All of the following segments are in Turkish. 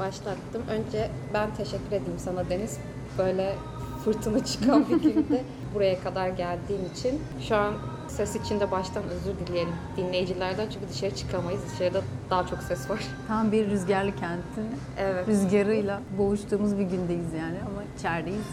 başlattım. Önce ben teşekkür edeyim sana Deniz. Böyle fırtına çıkan bir günde buraya kadar geldiğin için. Şu an ses için de baştan özür dileyelim dinleyicilerden çünkü dışarı çıkamayız. Dışarıda daha çok ses var. Tam bir rüzgarlı kentin Evet. rüzgarıyla boğuştuğumuz bir gündeyiz yani ama içerideyiz.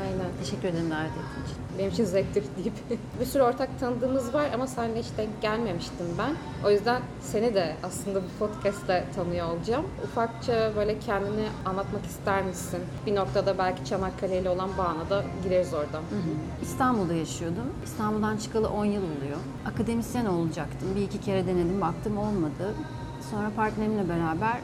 Aynen. Teşekkür ederim davet ettiğin için. Benim için zevktir deyip. bir sürü ortak tanıdığımız var ama seninle hiç denk gelmemiştim ben. O yüzden seni de aslında bu podcastle tanıyor olacağım. Ufakça böyle kendini anlatmak ister misin? Bir noktada belki Çanakkale ile olan bağına da gireriz oradan. İstanbul'da yaşıyordum. İstanbul'dan çıkalı 10 yıl oluyor. Akademisyen olacaktım. Bir iki kere denedim, baktım olmadı. Sonra partnerimle beraber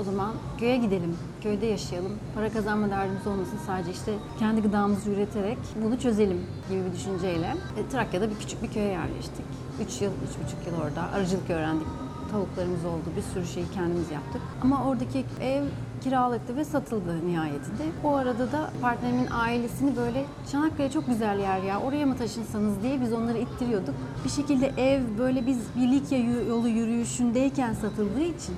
o zaman köye gidelim, köyde yaşayalım. Para kazanma derdimiz olmasın sadece işte kendi gıdamızı üreterek bunu çözelim gibi bir düşünceyle. E, Trakya'da bir küçük bir köye yerleştik. 3 yıl, 3,5 yıl orada arıcılık öğrendik. Tavuklarımız oldu, bir sürü şeyi kendimiz yaptık. Ama oradaki ev kiralıktı ve satıldı nihayetinde. O arada da partnerimin ailesini böyle Çanakkale çok güzel yer ya oraya mı taşınsanız diye biz onları ittiriyorduk. Bir şekilde ev böyle biz bir Likya yolu yürüyüşündeyken satıldığı için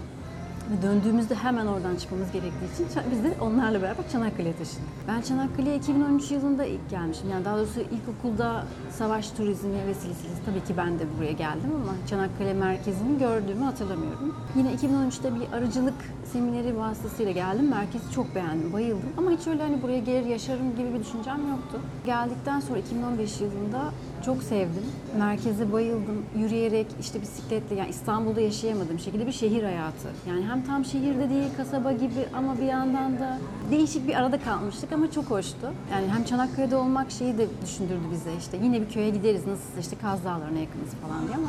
ve döndüğümüzde hemen oradan çıkmamız gerektiği için biz de onlarla beraber Çanakkale'ye taşındık. Ben Çanakkale'ye 2013 yılında ilk gelmişim. Yani daha doğrusu ilkokulda savaş turizmi vesilesiyle tabii ki ben de buraya geldim ama Çanakkale merkezini gördüğümü hatırlamıyorum. Yine 2013'te bir arıcılık semineri vasıtasıyla geldim. Merkezi çok beğendim, bayıldım. Ama hiç öyle hani buraya gelir yaşarım gibi bir düşüncem yoktu. Geldikten sonra 2015 yılında çok sevdim. Merkeze bayıldım. Yürüyerek işte bisikletle yani İstanbul'da yaşayamadığım şekilde bir şehir hayatı. Yani hem tam şehirde değil kasaba gibi ama bir yandan da değişik bir arada kalmıştık ama çok hoştu. Yani hem Çanakkale'de olmak şeyi de düşündürdü bize işte. Yine bir köye gideriz nasılsa işte Kaz Dağları'na yakınız falan diye ama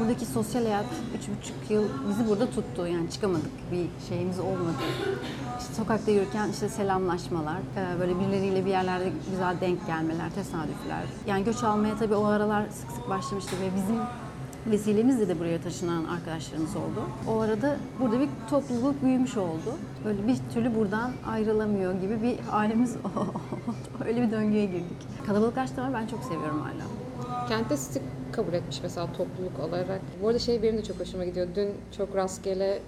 buradaki sosyal hayat üç buçuk yıl bizi burada tuttu. Yani çıkamadık bir şeyimiz olmadı. İşte sokakta yürürken işte selamlaşmalar, e, böyle birileriyle bir yerlerde güzel denk gelmeler, tesadüfler. Yani göç almaya tabii o aralar sık sık başlamıştı ve bizim vesilemizle de buraya taşınan arkadaşlarımız oldu. O arada burada bir topluluk büyümüş oldu. Böyle bir türlü buradan ayrılamıyor gibi bir halimiz. Öyle bir döngüye girdik. Kalabalıklaştı ama ben çok seviyorum hala. Kentte sizi kabul etmiş mesela topluluk olarak. Bu arada şey benim de çok hoşuma gidiyor. Dün çok rastgele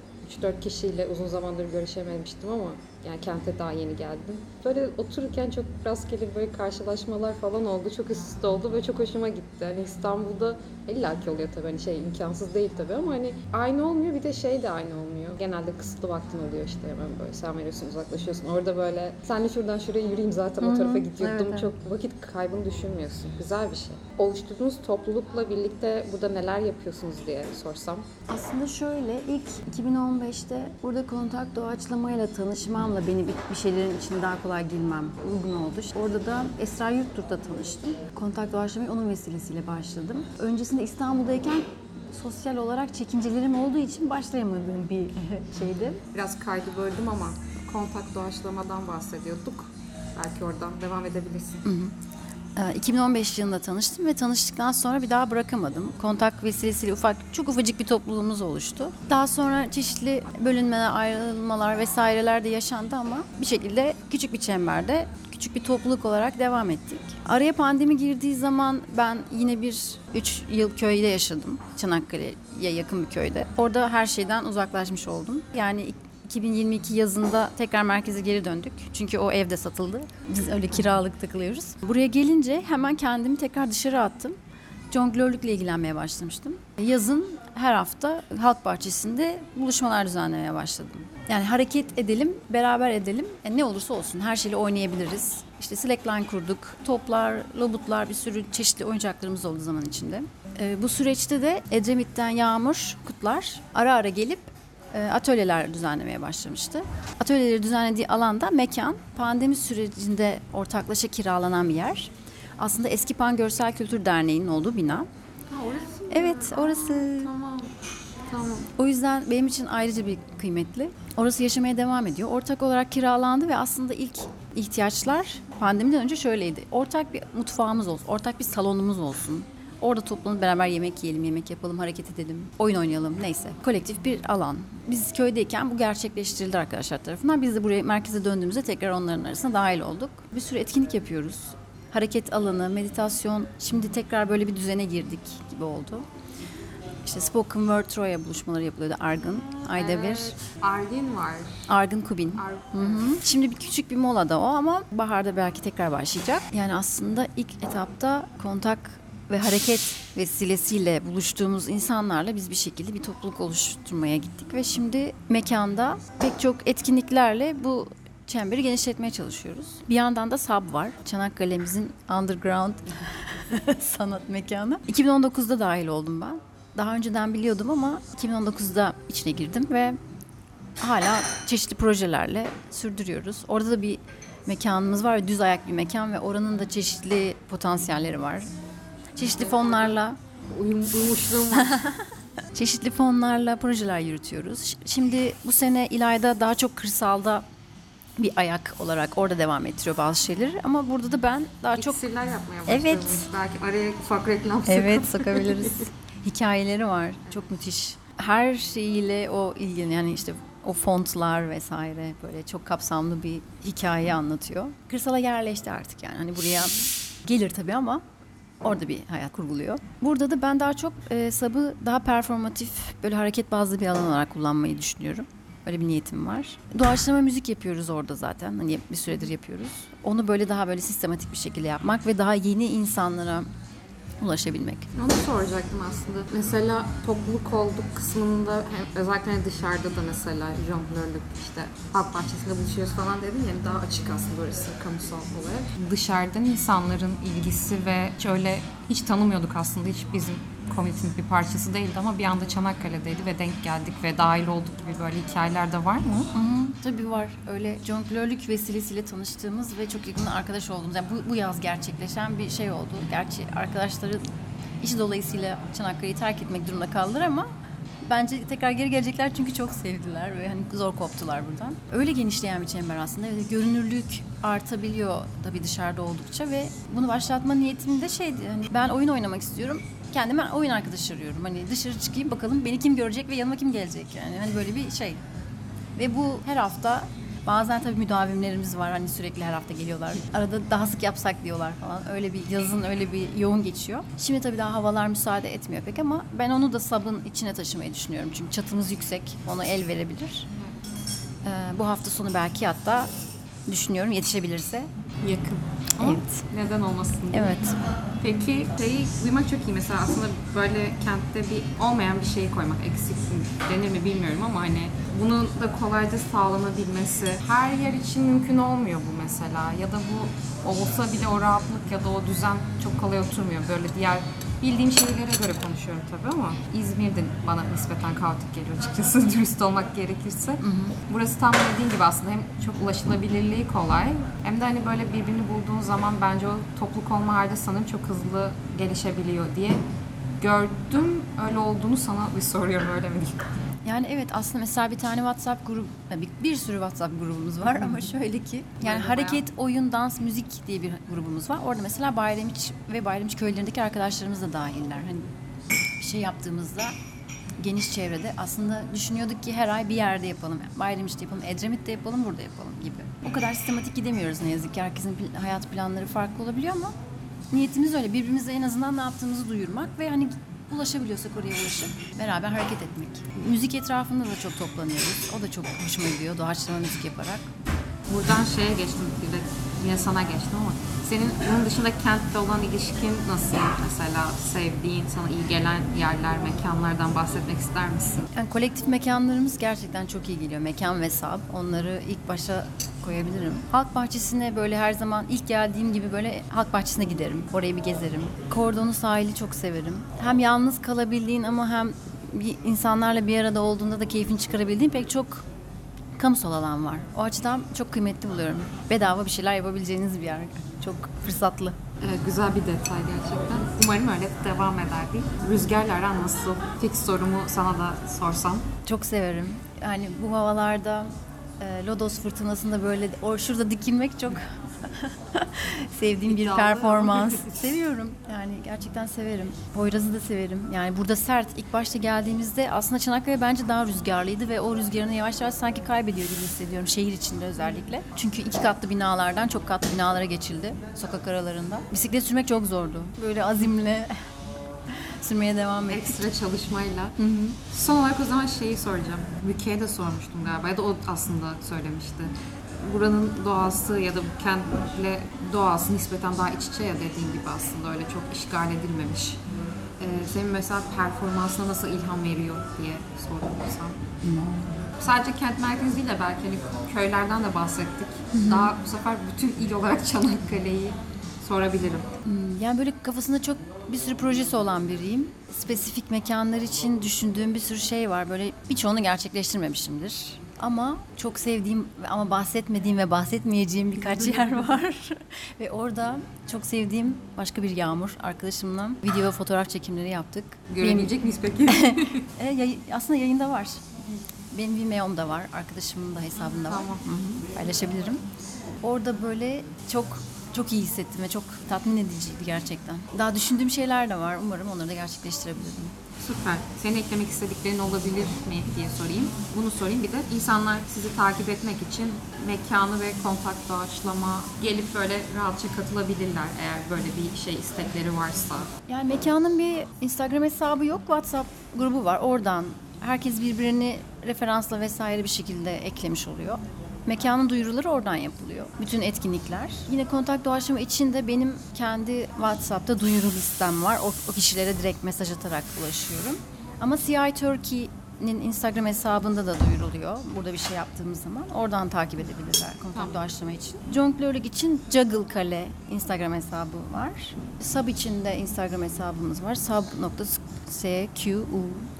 3-4 kişiyle uzun zamandır görüşememiştim ama yani kente daha yeni geldim. Böyle otururken çok rastgele böyle karşılaşmalar falan oldu. Çok üst üste oldu ve çok hoşuma gitti. Hani İstanbul'da illaki oluyor tabii hani şey imkansız değil tabii ama hani aynı olmuyor bir de şey de aynı olmuyor. Genelde kısıtlı vaktin oluyor işte hemen böyle sen veriyorsun uzaklaşıyorsun. Orada böyle senle şuradan şuraya yürüyeyim zaten o tarafa gidiyordum. evet, evet. Çok vakit kaybını düşünmüyorsun. Güzel bir şey. Oluşturduğunuz toplulukla birlikte burada neler yapıyorsunuz diye sorsam. Aslında şöyle ilk 2015'te burada kontak doğaçlamayla tanışmamla beni bir, bir şeylerin içine daha kolay girmem uygun oldu. Orada da Esra Yurttur'da tanıştım. Kontak doğaçlamaya onun vesilesiyle başladım. Öncesinde İstanbul'dayken sosyal olarak çekincelerim olduğu için başlayamadığım bir şeydi. Biraz kaydı böldüm ama kontak doğaçlamadan bahsediyorduk. Belki oradan devam edebilirsin. Ee, 2015 yılında tanıştım ve tanıştıktan sonra bir daha bırakamadım. Kontak vesilesiyle ufak, çok ufacık bir topluluğumuz oluştu. Daha sonra çeşitli bölünmeler, ayrılmalar vesaireler de yaşandı ama bir şekilde küçük bir çemberde küçük bir topluluk olarak devam ettik. Araya pandemi girdiği zaman ben yine bir 3 yıl köyde yaşadım. Çanakkale'ye yakın bir köyde. Orada her şeyden uzaklaşmış oldum. Yani 2022 yazında tekrar merkeze geri döndük. Çünkü o evde satıldı. Biz öyle kiralık takılıyoruz. Buraya gelince hemen kendimi tekrar dışarı attım. Jonglörlükle ilgilenmeye başlamıştım. Yazın her hafta halk bahçesinde buluşmalar düzenlemeye başladım. Yani hareket edelim, beraber edelim. Yani ne olursa olsun her şeyle oynayabiliriz. İşte slackline kurduk. Toplar, lobutlar bir sürü çeşitli oyuncaklarımız oldu zaman içinde. Ee, bu süreçte de Edremit'ten Yağmur Kutlar ara ara gelip e, atölyeler düzenlemeye başlamıştı. Atölyeleri düzenlediği alanda mekan pandemi sürecinde ortaklaşa kiralanan bir yer. Aslında Eski Pan Görsel Kültür Derneği'nin olduğu bina. Ha orası Evet, orası. Tamam. Tamam. O yüzden benim için ayrıca bir kıymetli. Orası yaşamaya devam ediyor. Ortak olarak kiralandı ve aslında ilk ihtiyaçlar pandemiden önce şöyleydi. Ortak bir mutfağımız olsun, ortak bir salonumuz olsun. Orada toplanıp beraber yemek yiyelim, yemek yapalım, hareket edelim, oyun oynayalım neyse. Kolektif bir alan. Biz köydeyken bu gerçekleştirildi arkadaşlar tarafından. Biz de buraya merkeze döndüğümüzde tekrar onların arasına dahil olduk. Bir sürü etkinlik yapıyoruz. Hareket alanı, meditasyon. Şimdi tekrar böyle bir düzene girdik gibi oldu. İşte Spoken Word Troya buluşmaları yapılıyordu Argın. Ayda bir. Argin var. Argın Kubin. Hı hı. Şimdi bir küçük bir molada o ama baharda belki tekrar başlayacak. Yani aslında ilk etapta kontak ve hareket vesilesiyle buluştuğumuz insanlarla biz bir şekilde bir topluluk oluşturmaya gittik ve şimdi mekanda pek çok etkinliklerle bu çemberi genişletmeye çalışıyoruz. Bir yandan da SAB var. Çanakkale'mizin underground sanat mekanı. 2019'da dahil oldum ben. Daha önceden biliyordum ama 2019'da içine girdim ve hala çeşitli projelerle sürdürüyoruz. Orada da bir mekanımız var, düz ayak bir mekan ve oranın da çeşitli potansiyelleri var. Çeşitli fonlarla, Uyum, uyumuşluğum var. çeşitli fonlarla projeler yürütüyoruz. Şimdi bu sene İlayda daha çok kırsalda bir ayak olarak orada devam ettiriyor bazı şeyleri ama burada da ben daha çok İksirler yapmaya başlamış. Evet. Belki araya ufak reklam sokup. Evet sokabiliriz. Hikayeleri var. Çok müthiş. Her şeyiyle o ilgili yani işte o fontlar vesaire böyle çok kapsamlı bir hikaye anlatıyor. Kırsala yerleşti artık yani. Hani buraya gelir tabii ama orada bir hayat kurguluyor. Burada da ben daha çok e, sabı daha performatif böyle hareket bazlı bir alan olarak kullanmayı düşünüyorum. Öyle bir niyetim var. Doğaçlama müzik yapıyoruz orada zaten. Hani bir süredir yapıyoruz. Onu böyle daha böyle sistematik bir şekilde yapmak ve daha yeni insanlara ulaşabilmek. Onu soracaktım aslında. Mesela topluluk olduk kısmında hem özellikle dışarıda da mesela jonglörlük işte halk bahçesinde buluşuyoruz falan dedin yani daha açık aslında orası kamusal olarak. Dışarıdan insanların ilgisi ve hiç öyle hiç tanımıyorduk aslında hiç bizim komünitenin bir parçası değildi ama bir anda Çanakkale'deydi ve denk geldik ve dahil olduk gibi böyle hikayeler de var mı? Hı tabii var. Öyle jonglörlük vesilesiyle tanıştığımız ve çok yakın arkadaş olduğumuz. Yani bu, bu yaz gerçekleşen bir şey oldu. Gerçi arkadaşları işi dolayısıyla Çanakkale'yi terk etmek durumunda kaldılar ama bence tekrar geri gelecekler çünkü çok sevdiler ve hani zor koptular buradan. Öyle genişleyen bir çember aslında. Görünürlük artabiliyor tabii dışarıda oldukça ve bunu başlatma niyetim de şeydi. Hani ben oyun oynamak istiyorum. Kendime oyun arkadaşı arıyorum. Hani dışarı çıkayım bakalım beni kim görecek ve yanıma kim gelecek yani. Hani böyle bir şey. Ve bu her hafta bazen tabii müdavimlerimiz var hani sürekli her hafta geliyorlar. Arada daha sık yapsak diyorlar falan. Öyle bir yazın öyle bir yoğun geçiyor. Şimdi tabii daha havalar müsaade etmiyor pek ama ben onu da sabın içine taşımayı düşünüyorum. Çünkü çatımız yüksek. Ona el verebilir. Ee, bu hafta sonu belki hatta düşünüyorum yetişebilirse. Yakın. Ama Evet. neden olmasın diye. Evet. Peki şeyi duymak çok iyi mesela aslında böyle kentte bir olmayan bir şeyi koymak eksik denir mi bilmiyorum ama hani bunun da kolayca sağlanabilmesi her yer için mümkün olmuyor bu mesela ya da bu olsa bile o rahatlık ya da o düzen çok kolay oturmuyor böyle diğer bildiğim şeylere göre konuşuyorum tabii ama İzmir'de bana nispeten kaotik geliyor açıkçası dürüst olmak gerekirse. Burası tam dediğin gibi aslında hem çok ulaşılabilirliği kolay hem de hani böyle birbirini bulduğun zaman bence o topluluk olma halde sanırım çok hızlı gelişebiliyor diye gördüm. Öyle olduğunu sana bir soruyorum öyle mi diyeyim? Yani evet aslında mesela bir tane WhatsApp grubu, bir, bir sürü WhatsApp grubumuz var ama şöyle ki yani hareket, oyun, dans, müzik diye bir grubumuz var. Orada mesela Bayramiç ve Bayramiç köylerindeki arkadaşlarımız da dahiller. Hani bir şey yaptığımızda geniş çevrede aslında düşünüyorduk ki her ay bir yerde yapalım. Bayramiç'te yapalım, Edremit'te yapalım, burada yapalım gibi. O kadar sistematik gidemiyoruz ne yazık ki. Herkesin hayat planları farklı olabiliyor ama niyetimiz öyle. Birbirimize en azından ne yaptığımızı duyurmak ve hani ulaşabiliyorsak oraya ulaşıp beraber hareket etmek. Müzik etrafında da çok toplanıyoruz. O da çok hoşuma gidiyor doğaçlama müzik yaparak. Buradan şeye geçtim bir de yine sana geçtim ama senin bunun dışında kentle olan ilişkin nasıl mesela sevdiğin, sana iyi gelen yerler, mekanlardan bahsetmek ister misin? Yani kolektif mekanlarımız gerçekten çok iyi geliyor. Mekan ve sab. Onları ilk başa koyabilirim. Halk bahçesine böyle her zaman ilk geldiğim gibi böyle halk bahçesine giderim. Orayı bir gezerim. Kordonu sahili çok severim. Hem yalnız kalabildiğin ama hem bir insanlarla bir arada olduğunda da keyfini çıkarabildiğin pek çok kamusal alan var. O açıdan çok kıymetli buluyorum. Bedava bir şeyler yapabileceğiniz bir yer. Çok fırsatlı. Evet, güzel bir detay gerçekten. Umarım öyle devam eder değil. Rüzgarla aran nasıl? Fix sorumu sana da sorsam. Çok severim. Yani bu havalarda e, Lodos fırtınasında böyle or şurada dikilmek çok sevdiğim bir performans. Seviyorum. Yani gerçekten severim. Poyraz'ı da severim. Yani burada sert. İlk başta geldiğimizde aslında Çanakkale bence daha rüzgarlıydı ve o rüzgarını yavaş yavaş sanki kaybediyor gibi hissediyorum. Şehir içinde özellikle. Çünkü iki katlı binalardan çok katlı binalara geçildi. Sokak aralarında. Bisiklet sürmek çok zordu. Böyle azimle sürmeye devam ettik. Ekstra çalışmayla. Son olarak o zaman şeyi soracağım. Müke'ye de sormuştum galiba ya da o aslında söylemişti. Buranın doğası ya da bu kentle doğası nispeten daha iç içe ya dediğin gibi aslında öyle çok işgal edilmemiş. Ee, senin mesela performansına nasıl ilham veriyor diye sorulursam. Sadece kent merkezi değil de belki hani köylerden de bahsettik. Daha bu sefer bütün il olarak Çanakkale'yi sorabilirim. Yani böyle kafasında çok bir sürü projesi olan biriyim. Spesifik mekanlar için düşündüğüm bir sürü şey var. Böyle birçoğunu gerçekleştirmemişimdir. Ama çok sevdiğim ama bahsetmediğim ve bahsetmeyeceğim birkaç yer var. ve orada çok sevdiğim başka bir Yağmur arkadaşımla video ve fotoğraf çekimleri yaptık. Görebilecek miyiz peki? E, yayı- aslında yayında var. Benim Vimeo'mda var, arkadaşımın da hesabında var. Tamam. Hı hı, Paylaşabilirim. Orada böyle çok çok iyi hissettim ve çok tatmin ediciydi gerçekten. Daha düşündüğüm şeyler de var. Umarım onları da gerçekleştirebilirim. Süper. Senin eklemek istediklerin olabilir mi diye sorayım. Bunu sorayım. Bir de insanlar sizi takip etmek için mekanı ve kontak doğaçlama gelip böyle rahatça katılabilirler eğer böyle bir şey istekleri varsa. Yani mekanın bir Instagram hesabı yok, WhatsApp grubu var. Oradan herkes birbirini referansla vesaire bir şekilde eklemiş oluyor. Mekanın duyuruları oradan yapılıyor. Bütün etkinlikler. Yine kontak doğaçlama için de benim kendi WhatsApp'ta duyuru listem var. O, o kişilere direkt mesaj atarak ulaşıyorum. Ama CI Turkey'nin Instagram hesabında da duyuruluyor. Burada bir şey yaptığımız zaman. Oradan takip edebilirler kontak Tamam. doğaçlama için. Jonglörlük için Juggle Kale Instagram hesabı var. Sub için de Instagram hesabımız var. sub.squ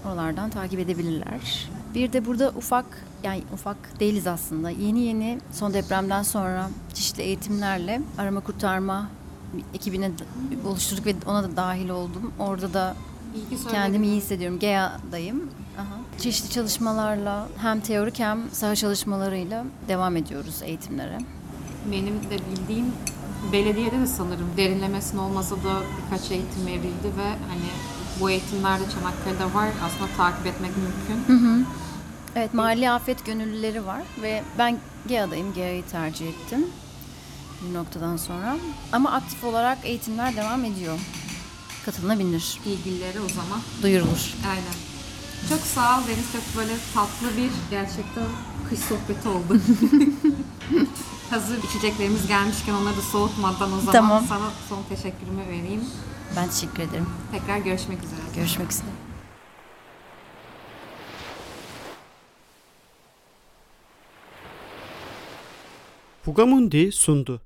oralardan takip edebilirler. Bir de burada ufak yani ufak değiliz aslında. Yeni yeni son depremden sonra çeşitli eğitimlerle arama kurtarma ekibine oluşturduk ve ona da dahil oldum. Orada da kendimi iyi hissediyorum. GEA'dayım. Aha. Çeşitli çalışmalarla hem teorik hem saha çalışmalarıyla devam ediyoruz eğitimlere. Benim de bildiğim belediyede de sanırım derinlemesine olmasa da birkaç eğitim verildi ve hani bu eğitimlerde Çanakkale'de var. Aslında takip etmek mümkün. Evet, mahalli afet gönüllüleri var ve ben GEA'dayım. GEA'yı tercih ettim bir noktadan sonra. Ama aktif olarak eğitimler devam ediyor. Katılınabilir, Bilgileri o zaman. duyurulur. Aynen. Çok sağ ol Deniz. Çok böyle tatlı bir gerçekten kış sohbeti oldu. Hazır içeceklerimiz gelmişken onları da soğutmadan o zaman Tamam. sana son teşekkürümü vereyim. Ben teşekkür ederim. Tekrar görüşmek üzere. Görüşmek üzere. Fugamundi sundu.